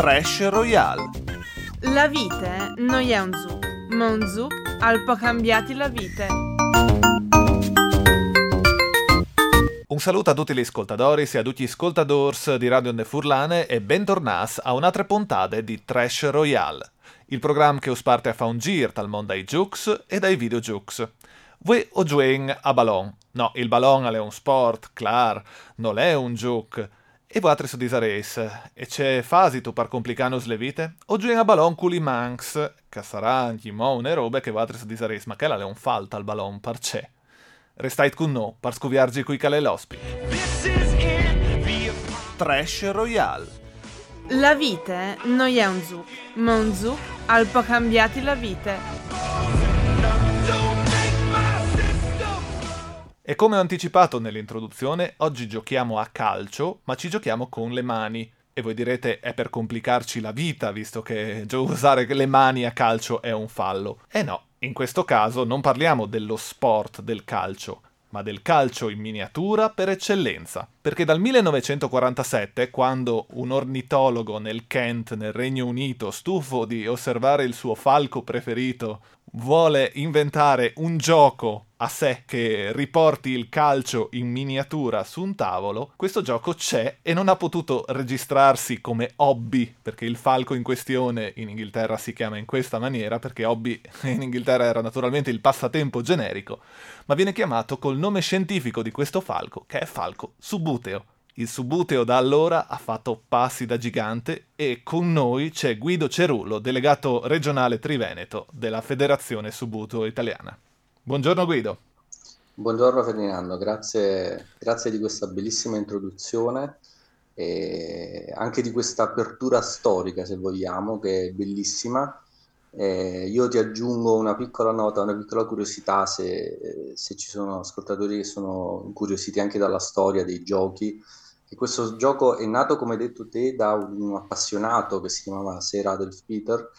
Trash Royale. La vite non è un zuc, ma un zuc al po' cambiati la vite. Un saluto a tutti gli ascoltatori e a tutti gli ascoltadores di Radio Ne Furlane e bentornati a un'altra puntata di Trash Royale, il programma che us parte a fa un giro dal mondo dai jukes e dai videojukes. Voi o a ballon. No, il ballon è un sport, clar, non è un juke. E voi altri su disares, e c'è fasi tu par complicanus le vite? O gioin a ballon culi manx, che saranno gli e robe che voi altri su disares, ma che la è un falta al ballon, par c'è. Restait con no, par scuviargi qui calelospi. Trash Royale. La vite non è un zuc, ma un zuc al po' cambiati la vite. E come ho anticipato nell'introduzione, oggi giochiamo a calcio, ma ci giochiamo con le mani. E voi direte è per complicarci la vita, visto che usare le mani a calcio è un fallo. E no, in questo caso non parliamo dello sport del calcio, ma del calcio in miniatura per eccellenza. Perché dal 1947, quando un ornitologo nel Kent, nel Regno Unito, stufo di osservare il suo falco preferito, vuole inventare un gioco a sé che riporti il calcio in miniatura su un tavolo, questo gioco c'è e non ha potuto registrarsi come hobby, perché il falco in questione in Inghilterra si chiama in questa maniera, perché hobby in Inghilterra era naturalmente il passatempo generico, ma viene chiamato col nome scientifico di questo falco, che è falco subuteo. Il Subuteo da allora ha fatto passi da gigante e con noi c'è Guido Cerullo, delegato regionale Triveneto della Federazione Subuteo Italiana. Buongiorno Guido. Buongiorno Ferdinando, grazie, grazie di questa bellissima introduzione e anche di questa apertura storica, se vogliamo, che è bellissima. Eh, io ti aggiungo una piccola nota, una piccola curiosità, se, se ci sono ascoltatori che sono incuriositi anche dalla storia dei giochi che questo gioco è nato, come hai detto te, da un appassionato che si chiamava Sir Adolf Peter,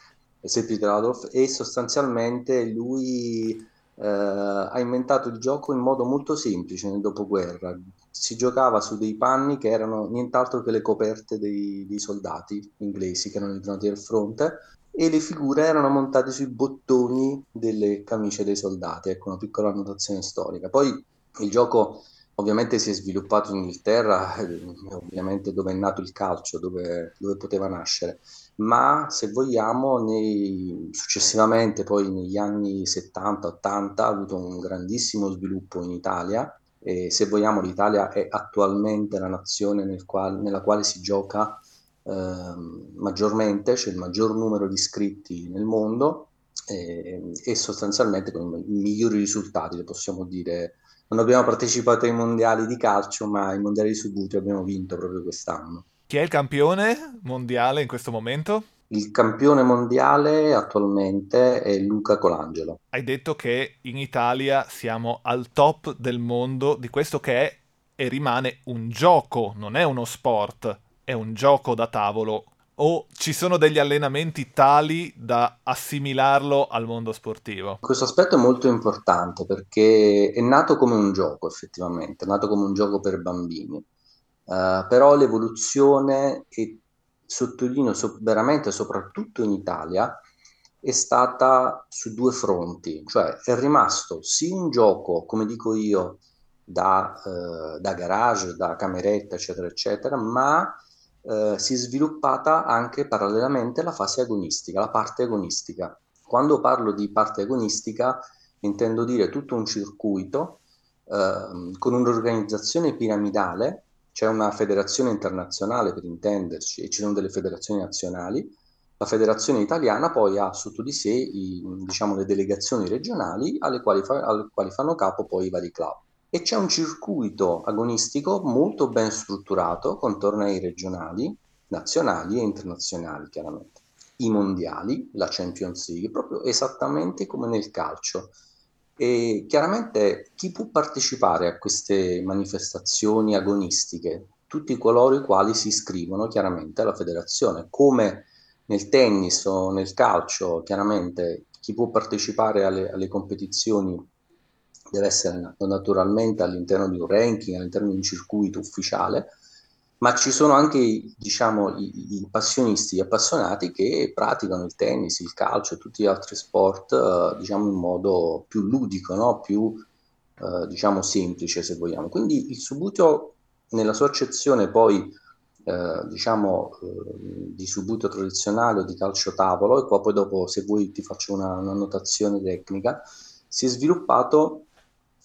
Sir Peter Adolf, e sostanzialmente lui eh, ha inventato il gioco in modo molto semplice nel dopoguerra. Si giocava su dei panni che erano nient'altro che le coperte dei, dei soldati inglesi che erano entrati al fronte e le figure erano montate sui bottoni delle camicie dei soldati. Ecco una piccola annotazione storica. Poi il gioco ovviamente si è sviluppato in Inghilterra, eh, ovviamente dove è nato il calcio, dove, dove poteva nascere, ma se vogliamo nei, successivamente poi negli anni 70-80 ha avuto un grandissimo sviluppo in Italia e se vogliamo l'Italia è attualmente la nazione nel quale, nella quale si gioca maggiormente, c'è il maggior numero di iscritti nel mondo e, e sostanzialmente con i migliori risultati, possiamo dire non abbiamo partecipato ai mondiali di calcio, ma ai mondiali di Subuti abbiamo vinto proprio quest'anno. Chi è il campione mondiale in questo momento? Il campione mondiale attualmente è Luca Colangelo. Hai detto che in Italia siamo al top del mondo di questo che è e rimane un gioco, non è uno sport, è un gioco da tavolo. O ci sono degli allenamenti tali da assimilarlo al mondo sportivo? Questo aspetto è molto importante perché è nato come un gioco effettivamente, è nato come un gioco per bambini, uh, però l'evoluzione, e sottolineo so- veramente soprattutto in Italia, è stata su due fronti, cioè è rimasto sì un gioco, come dico io, da, uh, da garage, da cameretta, eccetera, eccetera, ma eh, si è sviluppata anche parallelamente la fase agonistica, la parte agonistica. Quando parlo di parte agonistica intendo dire tutto un circuito eh, con un'organizzazione piramidale, c'è una federazione internazionale per intenderci e ci sono delle federazioni nazionali, la federazione italiana poi ha sotto di sé i, diciamo, le delegazioni regionali alle quali, fa, alle quali fanno capo poi i vari club e c'è un circuito agonistico molto ben strutturato con tornei regionali, nazionali e internazionali chiaramente. I mondiali, la Champions League, proprio esattamente come nel calcio. E chiaramente chi può partecipare a queste manifestazioni agonistiche? Tutti coloro i quali si iscrivono chiaramente alla federazione, come nel tennis o nel calcio, chiaramente chi può partecipare alle, alle competizioni deve essere naturalmente all'interno di un ranking, all'interno di un circuito ufficiale, ma ci sono anche diciamo, i, i, passionisti, gli appassionati che praticano il tennis, il calcio e tutti gli altri sport eh, diciamo, in modo più ludico, no? più eh, diciamo, semplice se vogliamo. Quindi il subuteo nella sua accezione poi eh, diciamo eh, di subuteo tradizionale o di calcio tavolo e qua poi dopo se vuoi ti faccio una, una notazione tecnica si è sviluppato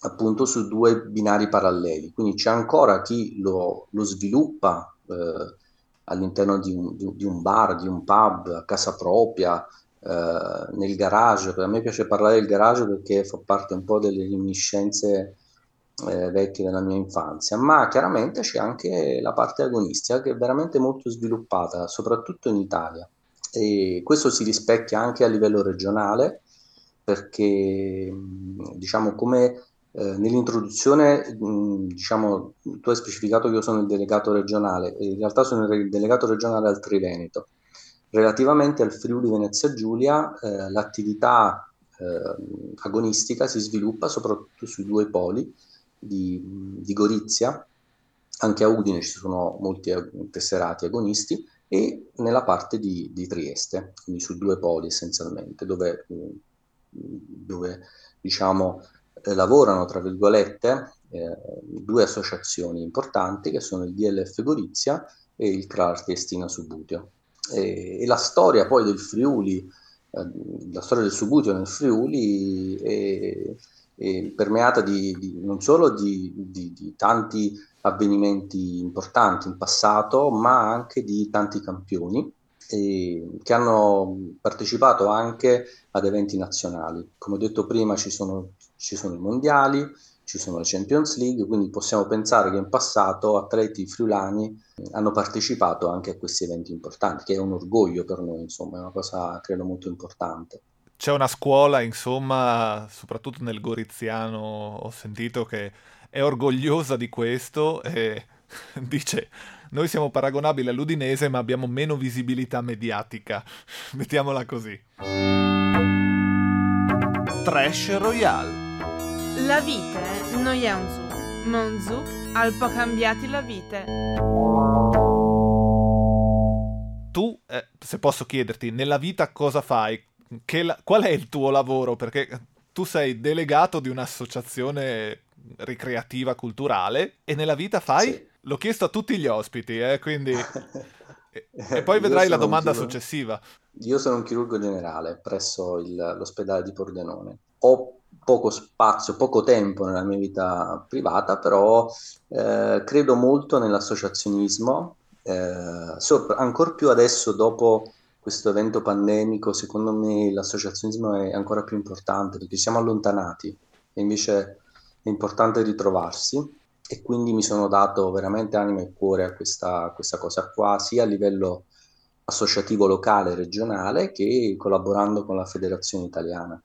appunto su due binari paralleli, quindi c'è ancora chi lo, lo sviluppa eh, all'interno di un, di, un, bar, di un pub, a casa propria, eh, nel garage, a me piace parlare del garage perché fa parte un po' delle reminiscenze eh, vecchie della mia infanzia, ma chiaramente c'è anche la parte agonistica che è veramente molto sviluppata, soprattutto in Italia. E questo si rispecchia anche a livello regionale perché diciamo come eh, nell'introduzione, mh, diciamo, tu hai specificato che io sono il delegato regionale, in realtà sono il delegato regionale al Triveneto. Relativamente al Friuli Venezia Giulia, eh, l'attività eh, agonistica si sviluppa soprattutto sui due poli di, di, Gorizia, anche a Udine ci sono molti tesserati agonisti, e nella parte di, di Trieste, quindi su due poli essenzialmente, dove, dove diciamo, eh, lavorano, tra virgolette, eh, due associazioni importanti che sono il DLF Gorizia e il CRAR Triestina Subuteo. E, e, la storia poi del Friuli, eh, la storia del Subuteo nel Friuli è, è permeata di, di, non solo di, di, tanti avvenimenti importanti in passato, ma anche di tanti campioni eh, che hanno partecipato anche ad eventi nazionali. Come ho detto prima, ci sono ci sono i mondiali, ci sono le Champions League, quindi possiamo pensare che in passato atleti friulani hanno partecipato anche a questi eventi importanti, che è un orgoglio per noi, insomma, è una cosa credo molto importante. C'è una scuola, insomma, soprattutto nel Goriziano, ho sentito che è orgogliosa di questo e dice noi siamo paragonabili all'Udinese ma abbiamo meno visibilità mediatica, mettiamola così. Trash Royale la vite non è un zouk, ma un zouk al po' cambiati la vite. Tu, eh, se posso chiederti, nella vita cosa fai? La- qual è il tuo lavoro? Perché tu sei delegato di un'associazione ricreativa culturale e nella vita fai? Sì. L'ho chiesto a tutti gli ospiti, eh, quindi... e poi vedrai la domanda successiva. Io sono un chirurgo generale presso il, l'ospedale di Pordenone. Ho poco spazio, poco tempo nella mia vita privata, però eh, credo molto nell'associazionismo, eh, sopra, ancora più adesso dopo questo evento pandemico, secondo me l'associazionismo è ancora più importante perché siamo allontanati e invece è importante ritrovarsi e quindi mi sono dato veramente anima e cuore a questa, questa cosa qua, sia a livello associativo locale regionale che collaborando con la federazione italiana.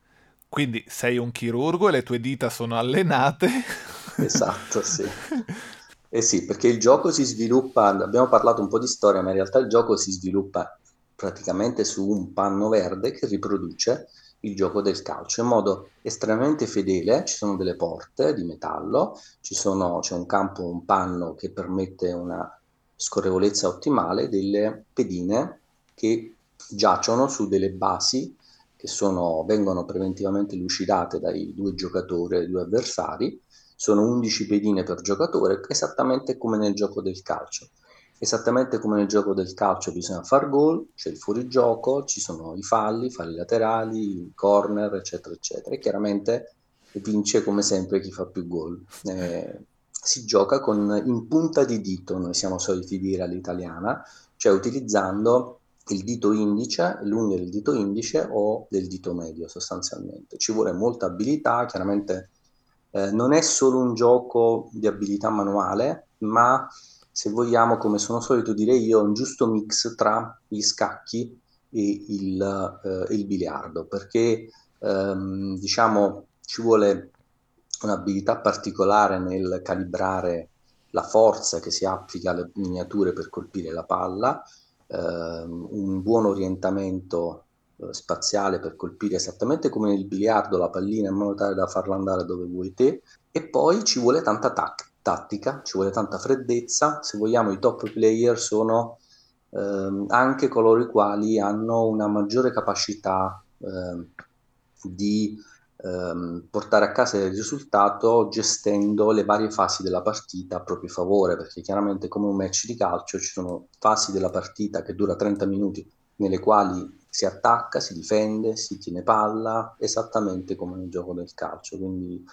Quindi sei un chirurgo e le tue dita sono allenate. Esatto, sì. Eh sì, perché il gioco si sviluppa, abbiamo parlato un po' di storia, ma in realtà il gioco si sviluppa praticamente su un panno verde che riproduce il gioco del calcio in modo estremamente fedele. Ci sono delle porte di metallo, sono, c'è un campo, un panno che permette una scorrevolezza ottimale, delle pedine che giacciono su delle basi che sono, vengono preventivamente lucidate dai due giocatori, dai due avversari, sono 11 pedine per giocatore, esattamente come nel gioco del calcio. Esattamente come nel gioco del calcio bisogna far gol, c'è il fuorigioco, ci sono i falli, i falli laterali, i corner, eccetera, eccetera. E chiaramente vince come sempre chi fa più gol. Eh, si gioca con in punta di dito, noi siamo soliti dire all'italiana, cioè utilizzando il dito indice, l'unghia del dito indice o del dito medio sostanzialmente. Ci vuole molta abilità, chiaramente eh, non è solo un gioco di abilità manuale, ma se vogliamo, come sono solito dire io, un giusto mix tra gli scacchi e il, eh, il biliardo, perché ehm, diciamo ci vuole un'abilità particolare nel calibrare la forza che si applica alle miniature per colpire la palla, un buon orientamento eh, spaziale per colpire esattamente come nel biliardo la pallina in modo tale da farla andare dove vuoi te. E poi ci vuole tanta tactica tattica, ci vuole tanta freddezza, se vogliamo i top player sono ehm, anche coloro i quali hanno una maggiore capacità ehm, di ehm, portare a casa il risultato gestendo le varie fasi della partita a proprio favore, perché chiaramente come un match di calcio ci sono fasi della partita che dura 30 minuti nelle quali si attacca, si difende, si tiene palla, esattamente come nel gioco del calcio. Quindi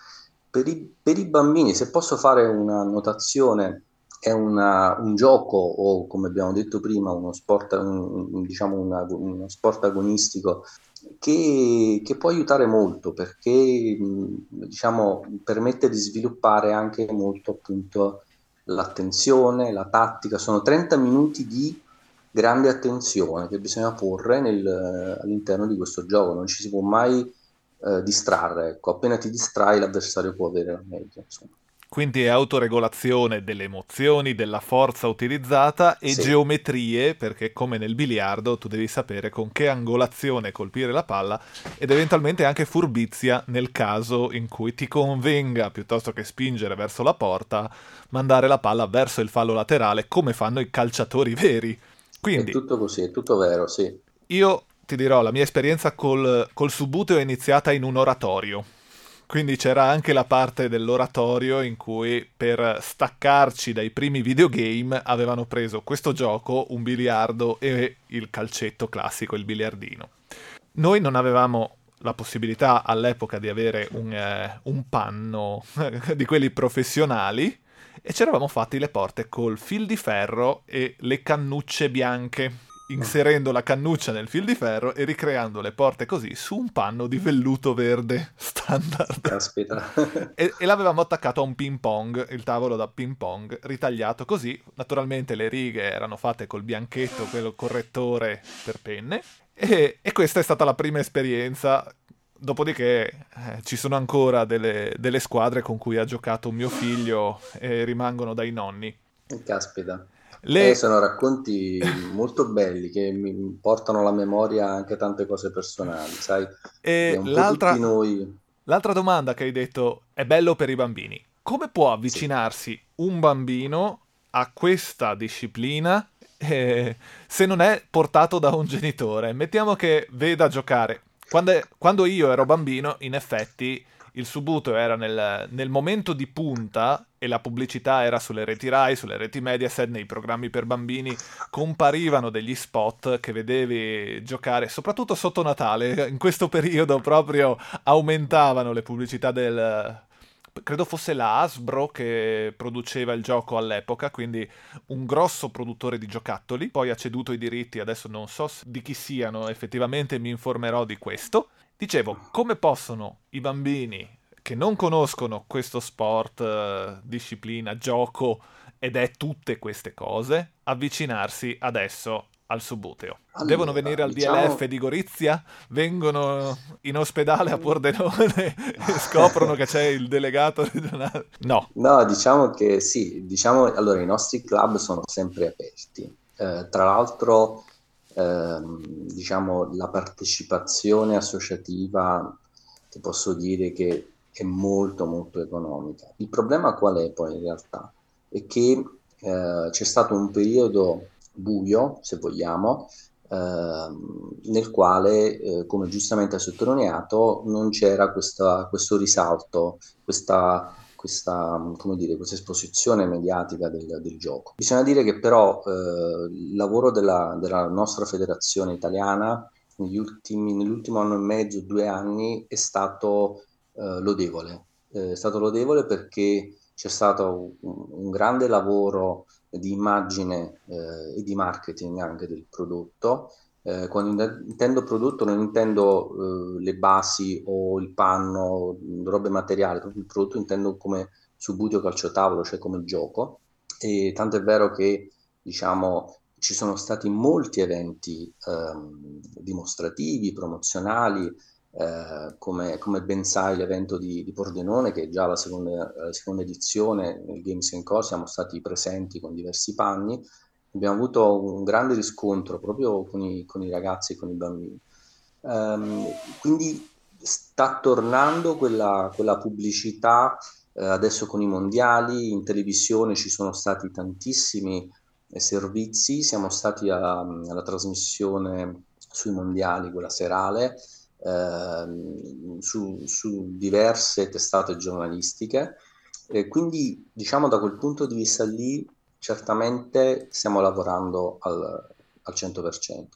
per i, per i bambini, se posso fare una notazione, è una, un gioco o come abbiamo detto prima uno sport, un, diciamo una, uno sport agonistico che, che, può aiutare molto perché diciamo, permette di sviluppare anche molto appunto l'attenzione, la tattica. Sono 30 minuti di grande attenzione che bisogna porre nel, all'interno di questo gioco, non ci si può mai eh, distrarre. Ecco. Appena ti distrai l'avversario può avere la meglio. Insomma. Quindi è autoregolazione delle emozioni, della forza utilizzata e sì. geometrie, perché come nel biliardo tu devi sapere con che angolazione colpire la palla ed eventualmente anche furbizia nel caso in cui ti convenga, piuttosto che spingere verso la porta, mandare la palla verso il fallo laterale come fanno i calciatori veri. Quindi, è tutto così, è tutto vero, sì. Io ti dirò, la mia esperienza col, col Subuteo è iniziata in un oratorio quindi c'era anche la parte dell'oratorio in cui per staccarci dai primi videogame avevano preso questo gioco, un biliardo e il calcetto classico, il biliardino. Noi non avevamo la possibilità all'epoca di avere un, eh, un panno di quelli professionali e ci eravamo fatti le porte col fil di ferro e le cannucce bianche inserendo la cannuccia nel fil di ferro e ricreando le porte così su un panno di velluto verde standard. Caspita. e, e, l'avevamo attaccato a un ping pong, il tavolo da ping pong, ritagliato così. Naturalmente le righe erano fatte col bianchetto, quello correttore per penne. E, e questa è stata la prima esperienza. Dopodiché eh, ci sono ancora delle, delle squadre con cui ha giocato mio figlio e rimangono dai nonni. Caspita. Le... Eh, sono racconti molto belli che mi portano alla memoria anche tante cose personali, sai? E l'altra... Noi... l'altra domanda che hai detto è bello per i bambini. Come può avvicinarsi sì. un bambino a questa disciplina eh, se non è portato da un genitore? Mettiamo che veda giocare. Quando, quando io ero bambino, in effetti il Subuto era nel, nel, momento di punta e la pubblicità era sulle reti Rai, sulle reti Mediaset, nei programmi per bambini, comparivano degli spot che vedevi giocare, soprattutto sotto Natale, in questo periodo proprio aumentavano le pubblicità del... Credo fosse la Hasbro che produceva il gioco all'epoca, quindi un grosso produttore di giocattoli. Poi ha ceduto i diritti, adesso non so di chi siano, effettivamente mi informerò di questo. Dicevo, come possono i bambini che non conoscono questo sport, eh, disciplina, gioco ed è tutte queste cose, avvicinarsi adesso al Subuteo? Allora, Devono venire al diciamo... DLF di Gorizia? Vengono in ospedale a Pordenone e scoprono che c'è il delegato regionale? No. No, diciamo che sì, diciamo, allora i nostri club sono sempre aperti. Eh, tra l'altro ehm, diciamo, la partecipazione associativa, ti posso dire che è molto molto economica. Il problema qual è poi in realtà? È che eh, c'è stato un periodo buio, se vogliamo, eh, nel quale, eh, come giustamente ha sottolineato, non c'era questa, questo risalto, questa questa, dire, questa esposizione mediatica del, del, gioco. Bisogna dire che però eh, il lavoro della, della, nostra federazione italiana negli ultimi, nell'ultimo anno e mezzo, due anni, è stato eh, lodevole. Eh, è stato lodevole perché c'è stato un, un grande lavoro di immagine eh, e di marketing anche del prodotto eh, quando intendo prodotto non intendo eh, le basi o il panno, robe materiali, proprio il prodotto intendo come subuteo calciotavolo, cioè come gioco. E tanto è vero che diciamo ci sono stati molti eventi ehm, dimostrativi, promozionali, eh, come, come, ben sai l'evento di, di, Pordenone, che è già la seconda, la seconda edizione nel Games Co, siamo stati presenti con diversi panni, abbiamo avuto un grande riscontro proprio con i, con i ragazzi e con i bambini. Um, quindi sta tornando quella, quella pubblicità eh, adesso con i mondiali, in televisione ci sono stati tantissimi eh, servizi, siamo stati a, alla trasmissione sui mondiali, quella serale, eh, su, su, diverse testate giornalistiche. E quindi diciamo da quel punto di vista lì certamente stiamo lavorando al, al 100%.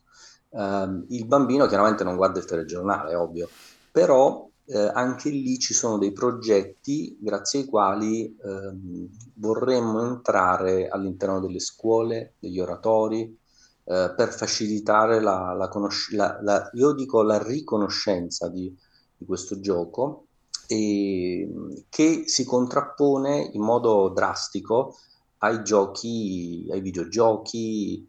Eh, il bambino chiaramente non guarda il telegiornale, ovvio, però eh, anche lì ci sono dei progetti grazie ai quali ehm, vorremmo entrare all'interno delle scuole, degli oratori, eh, per facilitare la, la, conosc- la, la, io dico la riconoscenza di, di questo gioco e, che si contrappone in modo drastico ai giochi, ai videogiochi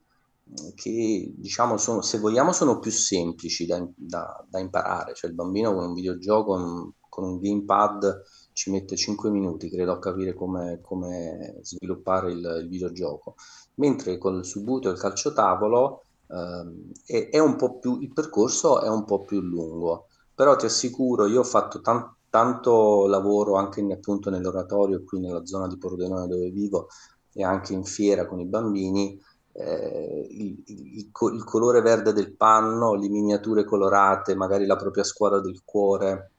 che diciamo sono, se vogliamo sono più semplici da, da, da imparare, cioè il bambino con un videogioco, con un gamepad ci mette 5 minuti credo a capire come, come sviluppare il, il videogioco mentre con il subbuto e il calciotavolo ehm, è, è, un po' più, il percorso è un po' più lungo, però ti assicuro, io ho fatto tan- tanto lavoro anche in, appunto nell'oratorio qui nella zona di Pordenone dove vivo e anche in fiera con i bambini, eh, il, il, il, colore verde del panno, le miniature colorate, magari la propria squadra del cuore,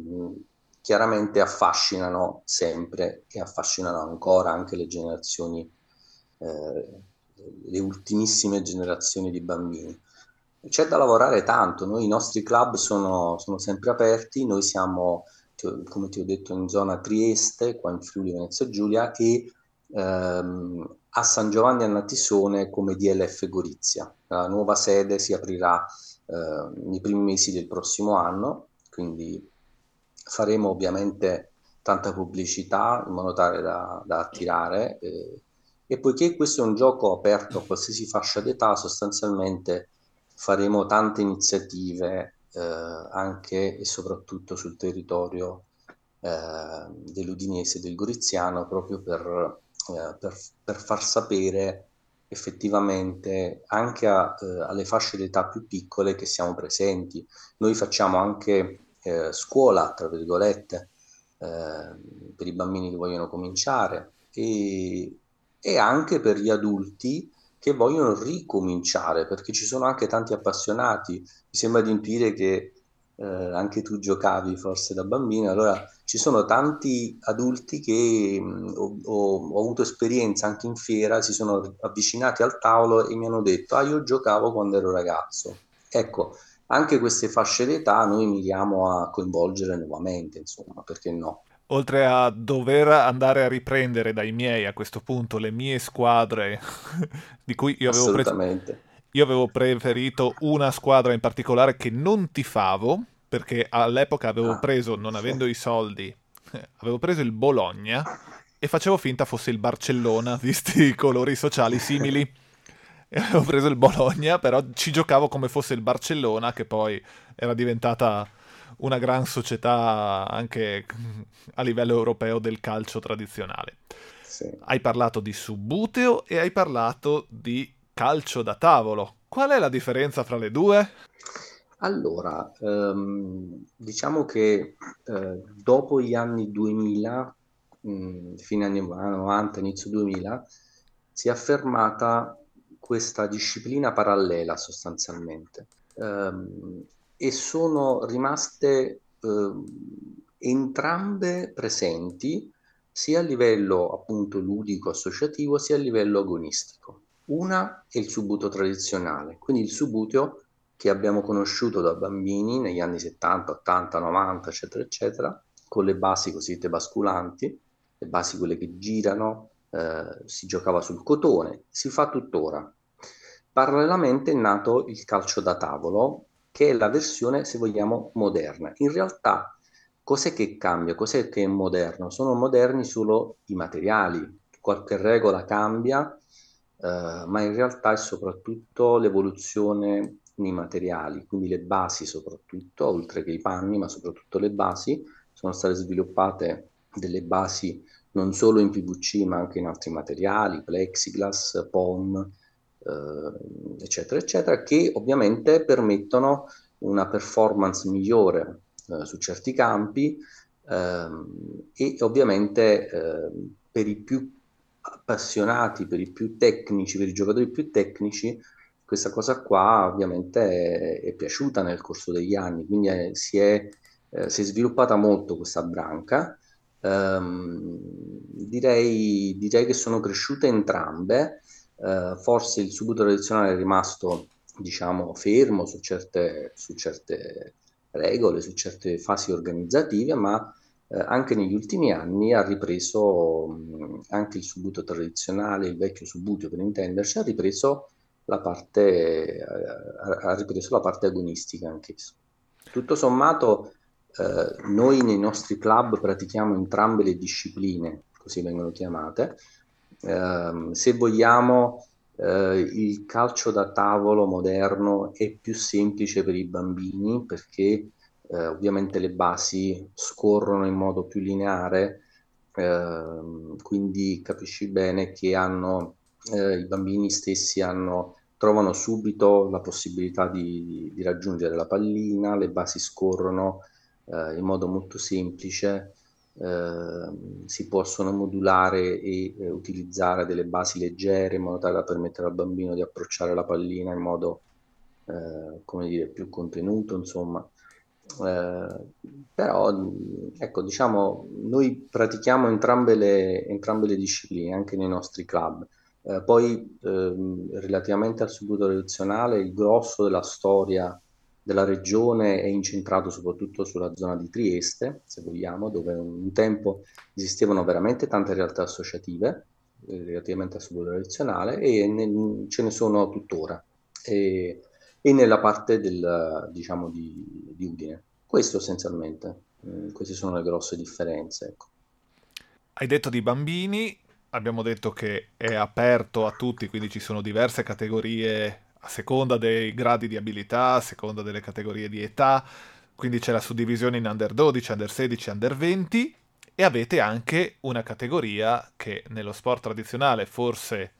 mm, chiaramente affascinano sempre e affascinano ancora anche le generazioni eh, le ultimissime generazioni di bambini. C'è da lavorare tanto, noi i nostri club sono, sono sempre aperti, noi siamo, come ti ho detto, in zona Trieste, qua in Friuli Venezia Giulia, e ehm, a San Giovanni a Natisone come DLF Gorizia. La nuova sede si aprirà eh, nei primi mesi del prossimo anno, quindi faremo ovviamente tanta pubblicità in modo tale da, da attirare eh, e poiché questo è un gioco aperto a qualsiasi fascia d'età, sostanzialmente faremo tante iniziative eh, anche e soprattutto sul territorio eh, dell'Udinese e del Goriziano proprio per, eh, per, per far sapere effettivamente anche a, eh, alle fasce d'età più piccole che siamo presenti. Noi facciamo anche eh, scuola, tra virgolette, eh, per i bambini che vogliono cominciare e e anche per gli adulti che vogliono ricominciare, perché ci sono anche tanti appassionati. Mi sembra di intuire che eh, anche tu giocavi forse da bambino, allora ci sono tanti adulti che mh, ho, ho, avuto esperienza anche in fiera, si sono avvicinati al tavolo e mi hanno detto, ah io giocavo quando ero ragazzo. Ecco, anche queste fasce d'età noi miriamo a coinvolgere nuovamente, insomma, perché no? Oltre a dover andare a riprendere dai miei a questo punto le mie squadre di cui io avevo, pre- io avevo preferito una squadra in particolare che non tifavo perché all'epoca avevo ah, preso, non avendo i soldi, avevo preso il Bologna e facevo finta fosse il Barcellona, visti i colori sociali simili. E avevo preso il Bologna, però ci giocavo come fosse il Barcellona, che poi era diventata una gran società anche a livello europeo del calcio tradizionale. Sì. Hai parlato di subbuteo e hai parlato di calcio da tavolo. Qual è la differenza fra le due? Allora, ehm, diciamo che eh, dopo gli anni 2000, mh, fine anni 90, inizio 2000, si è affermata questa disciplina parallela sostanzialmente. Um, e sono rimaste eh, entrambe presenti sia a livello appunto ludico associativo sia a livello agonistico. Una è il subuto tradizionale, quindi il subuteo che abbiamo conosciuto da bambini negli anni 70, 80, 90, eccetera, eccetera, con le basi cosiddette basculanti, le basi quelle che girano, eh, si giocava sul cotone, si fa tuttora. Parallelamente è nato il calcio da tavolo, che è la versione, se vogliamo, moderna. In realtà, cos'è che cambia? Cos'è che è moderno? Sono moderni solo i materiali, qualche regola cambia, eh, ma in realtà è soprattutto l'evoluzione nei materiali, quindi le basi soprattutto, oltre che i panni, ma soprattutto le basi, sono state sviluppate delle basi non solo in PVC ma anche in altri materiali, plexiglass, POM, eh, eccetera, eccetera, che ovviamente permettono una performance migliore eh, su certi campi, ehm, e ovviamente eh, per i più appassionati, per i più tecnici, per i giocatori più tecnici, questa cosa qua ovviamente è, è piaciuta nel corso degli anni, quindi è, si, è, eh, si, è, sviluppata molto questa branca. Um, direi, direi, che sono cresciute entrambe, uh, forse il subito tradizionale è rimasto diciamo fermo su certe, su certe regole, su certe fasi organizzative, ma eh, anche negli ultimi anni ha ripreso mh, anche il subuto tradizionale, il vecchio subuteo per intenderci, ha ripreso la parte, eh, ha ripreso la parte agonistica anch'esso. Tutto sommato, eh, noi nei nostri club pratichiamo entrambe le discipline, così vengono chiamate. Ehm, se vogliamo, eh, il calcio da tavolo moderno è più semplice per i bambini perché eh, ovviamente le basi scorrono in modo più lineare, eh, quindi capisci bene che hanno, eh, i bambini stessi hanno, trovano subito la possibilità di, di, raggiungere la pallina, le basi scorrono eh, in modo molto semplice. Uh, si possono modulare e uh, utilizzare delle basi leggere in modo tale da permettere al bambino di approcciare la pallina in modo uh, come dire, più contenuto, insomma. Eh, però ecco diciamo noi pratichiamo entrambe le, entrambe le discipline anche nei nostri club eh, poi ehm, relativamente al subito tradizionale il grosso della storia della regione è incentrato soprattutto sulla zona di Trieste se vogliamo dove un tempo esistevano veramente tante realtà associative eh, relativamente al subito tradizionale e ne, ce ne sono tuttora e, e nella parte del, diciamo, di, di Udine. Questo essenzialmente, mm, queste sono le grosse differenze. Ecco. Hai detto di bambini, abbiamo detto che è aperto a tutti, quindi ci sono diverse categorie a seconda dei gradi di abilità, a seconda delle categorie di età, quindi c'è la suddivisione in under 12, under 16, under 20 e avete anche una categoria che nello sport tradizionale forse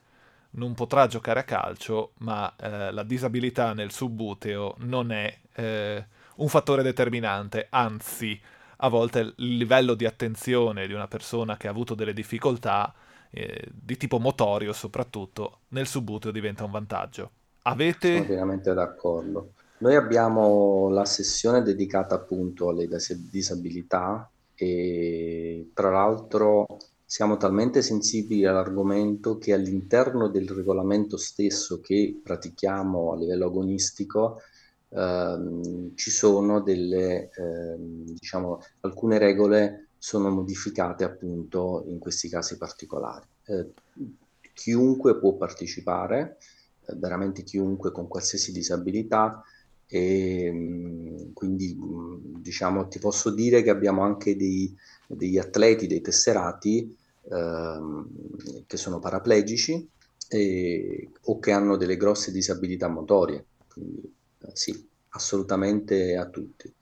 non potrà giocare a calcio, ma eh, la disabilità nel subbuteo non è eh, un fattore determinante, anzi a volte il livello di attenzione di una persona che ha avuto delle difficoltà eh, di tipo motorio soprattutto nel subbuteo diventa un vantaggio. Avete... Sono pienamente d'accordo. Noi abbiamo la sessione dedicata appunto alle disabilità e tra l'altro siamo talmente sensibili all'argomento che all'interno del regolamento stesso che pratichiamo a livello agonistico ehm, ci sono delle, ehm, diciamo, alcune regole sono modificate appunto in questi casi particolari. Eh, chiunque può partecipare, veramente chiunque con qualsiasi disabilità, e quindi diciamo ti posso dire che abbiamo anche dei, degli atleti, dei tesserati ehm, che sono paraplegici e, o che hanno delle grosse disabilità motorie. Quindi, eh, sì, assolutamente a tutti.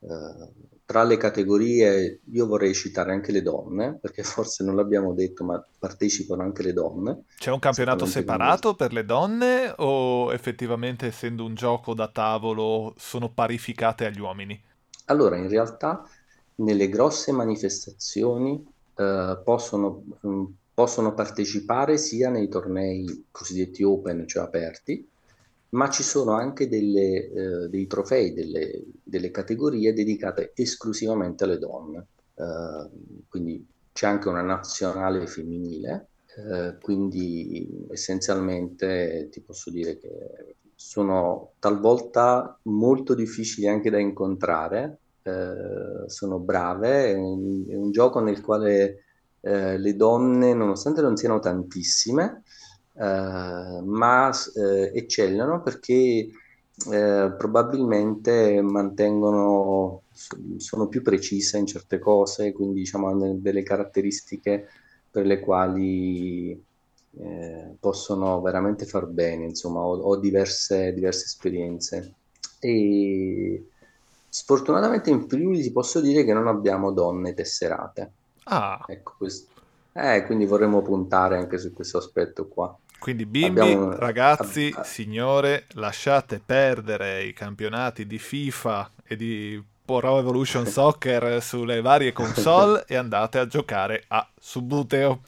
Uh, tra le categorie io vorrei citare anche le donne, perché forse non l'abbiamo detto, ma partecipano anche le donne. C'è un campionato separato per le donne o effettivamente essendo un gioco da tavolo sono parificate agli uomini? Allora, in realtà nelle grosse manifestazioni uh, possono, um, possono partecipare sia nei tornei cosiddetti open, cioè aperti, ma ci sono anche delle, eh, dei trofei, delle, delle, categorie dedicate esclusivamente alle donne. Uh, quindi c'è anche una nazionale femminile, uh, quindi essenzialmente ti posso dire che sono talvolta molto difficili anche da incontrare, uh, sono brave, è un, è un, gioco nel quale le donne, nonostante non siano tantissime, eh, ma eh, eccellano perché eh, probabilmente mantengono, sono più precise in certe cose, quindi diciamo hanno delle caratteristiche per le quali eh, possono veramente far bene, insomma, ho, ho diverse, diverse esperienze. E sfortunatamente in Friuli ti posso dire che non abbiamo donne tesserate. Ah. Ecco, questo. Eh, quindi vorremmo puntare anche su questo aspetto qua. Quindi bimbi, Abbiamo... ragazzi, signore, lasciate perdere i campionati di FIFA e di Pro Evolution Soccer sulle varie console e andate a giocare a Subuteo.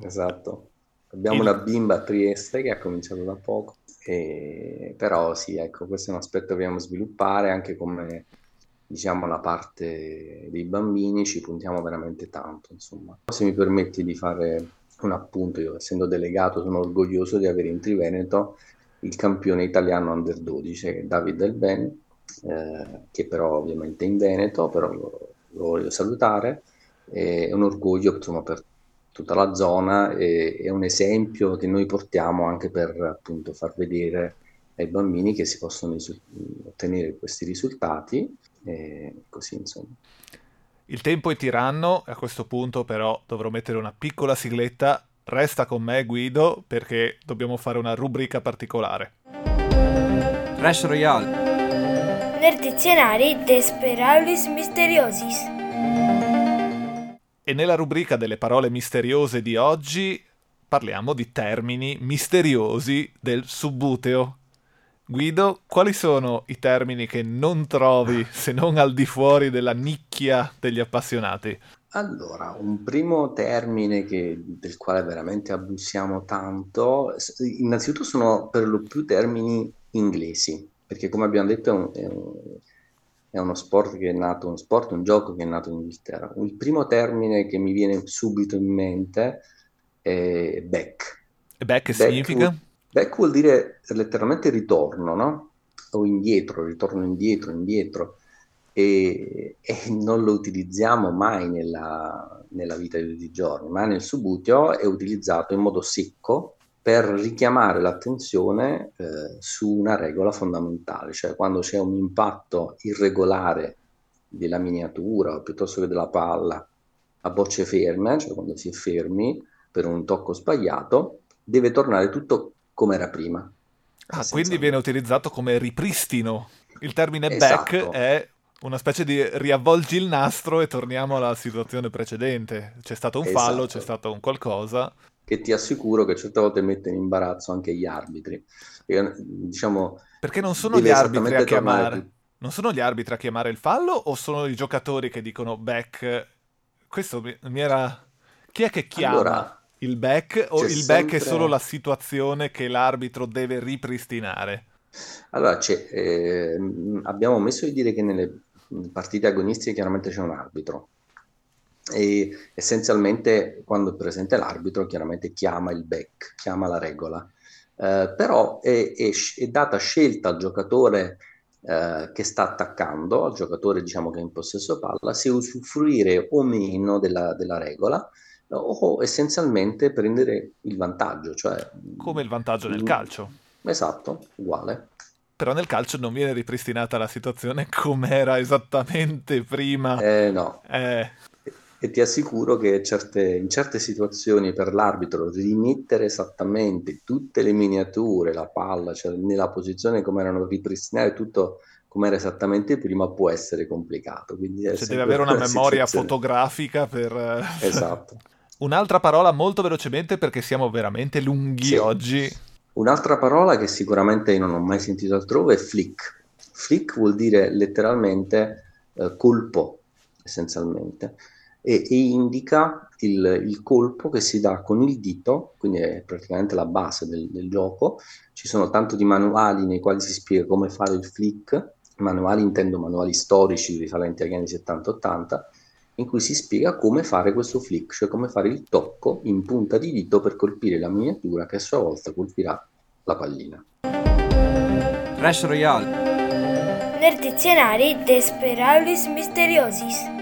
Esatto. Abbiamo il... una bimba a Trieste che ha cominciato da poco, e... però sì, ecco, questo è un aspetto che dobbiamo sviluppare anche come diciamo la parte dei bambini ci puntiamo veramente tanto insomma se mi permetti di fare un appunto io essendo delegato sono orgoglioso di avere in Triveneto il campione italiano under 12 David Del Ben eh, che però ovviamente è in Veneto però lo, lo voglio salutare è un orgoglio insomma, per tutta la zona e è un esempio che noi portiamo anche per appunto far vedere ai bambini che si possono risu- ottenere questi risultati e così insomma. Il tempo è tiranno, a questo punto però dovrò mettere una piccola sigletta. Resta con me Guido perché dobbiamo fare una rubrica particolare. Crash Royale. Nel dizionario Desperalis Mysteriosis. E nella rubrica delle parole misteriose di oggi parliamo di termini misteriosi del subbuteo. Guido, quali sono i termini che non trovi se non al di fuori della nicchia degli appassionati? Allora, un primo termine che, del quale veramente abusiamo tanto, innanzitutto sono per lo più termini inglesi, perché come abbiamo detto è, un, è, un, è uno sport che è nato, un sport, un gioco che è nato in Inghilterra. Il primo termine che mi viene subito in mente è back. E back, back significa? Back vuol dire letteralmente ritorno, no? O indietro, ritorno indietro, indietro. E, e non lo utilizziamo mai nella, nella, vita di tutti i giorni, ma nel subuteo è utilizzato in modo secco per richiamare l'attenzione eh, su una regola fondamentale, cioè quando c'è un impatto irregolare della miniatura o piuttosto che della palla a bocce ferme, cioè quando si è fermi per un tocco sbagliato, deve tornare tutto come era prima. Ah, quindi viene utilizzato come ripristino. Il termine esatto. back è una specie di riavvolgi il nastro e torniamo alla situazione precedente. C'è stato un esatto. fallo, c'è stato un qualcosa. Che ti assicuro che certe volte mette in imbarazzo anche gli arbitri. E, diciamo, Perché non sono gli arbitri a chiamare. Non sono gli arbitri a chiamare il fallo o sono i giocatori che dicono back? Questo mi, mi era. Chi è che chiama? Allora, il back o il sempre... back è solo la situazione che l'arbitro deve ripristinare? Allora, eh, abbiamo omesso di dire che nelle partite agonistiche chiaramente c'è un arbitro e essenzialmente quando è presente l'arbitro chiaramente chiama il back, chiama la regola. Eh, però è, è, è, data scelta al giocatore eh, che sta attaccando, al giocatore diciamo che è in possesso palla, se usufruire o meno della, della regola o essenzialmente prendere il vantaggio. Cioè, Come il vantaggio nel calcio. Esatto, uguale. Però nel calcio non viene ripristinata la situazione come era esattamente prima. Eh no. Eh. E ti assicuro che certe, in certe situazioni per l'arbitro rimettere esattamente tutte le miniature, la palla, cioè nella posizione come erano ripristinate tutto come era esattamente prima può essere complicato. Quindi cioè deve avere una memoria situazione. fotografica per... Eh, esatto. Un'altra parola molto velocemente perché siamo veramente lunghi sì. oggi. Un'altra parola che sicuramente io non ho mai sentito altrove è flick. Flick vuol dire letteralmente eh, colpo, essenzialmente, e, e indica il, il, colpo che si dà con il dito, quindi è praticamente la base del, del gioco. Ci sono tanto di manuali nei quali si spiega come fare il flick, manuali intendo manuali storici risalenti agli anni 70-80, in cui si spiega come fare questo flick, cioè come fare il tocco in punta di dito per colpire la miniatura che a sua volta colpirà la pallina. Crash Royale. Nel dizionario Desperalis Mysteriosis.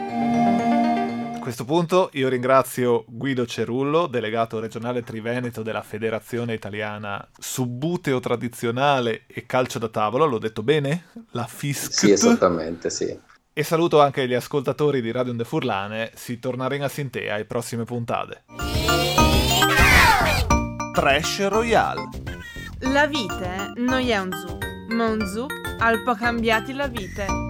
A questo punto io ringrazio Guido Cerullo, delegato regionale triveneto della Federazione Italiana Subbuteo Tradizionale e Calcio da Tavola, l'ho detto bene? La FISC? Sì, esattamente, sì. E saluto anche gli ascoltatori di Radio De Furlane, si tornerà a Sintea ai prossime puntate. Trash Royale La vite non è un zouk, ma un zouk al po' cambiati la vite.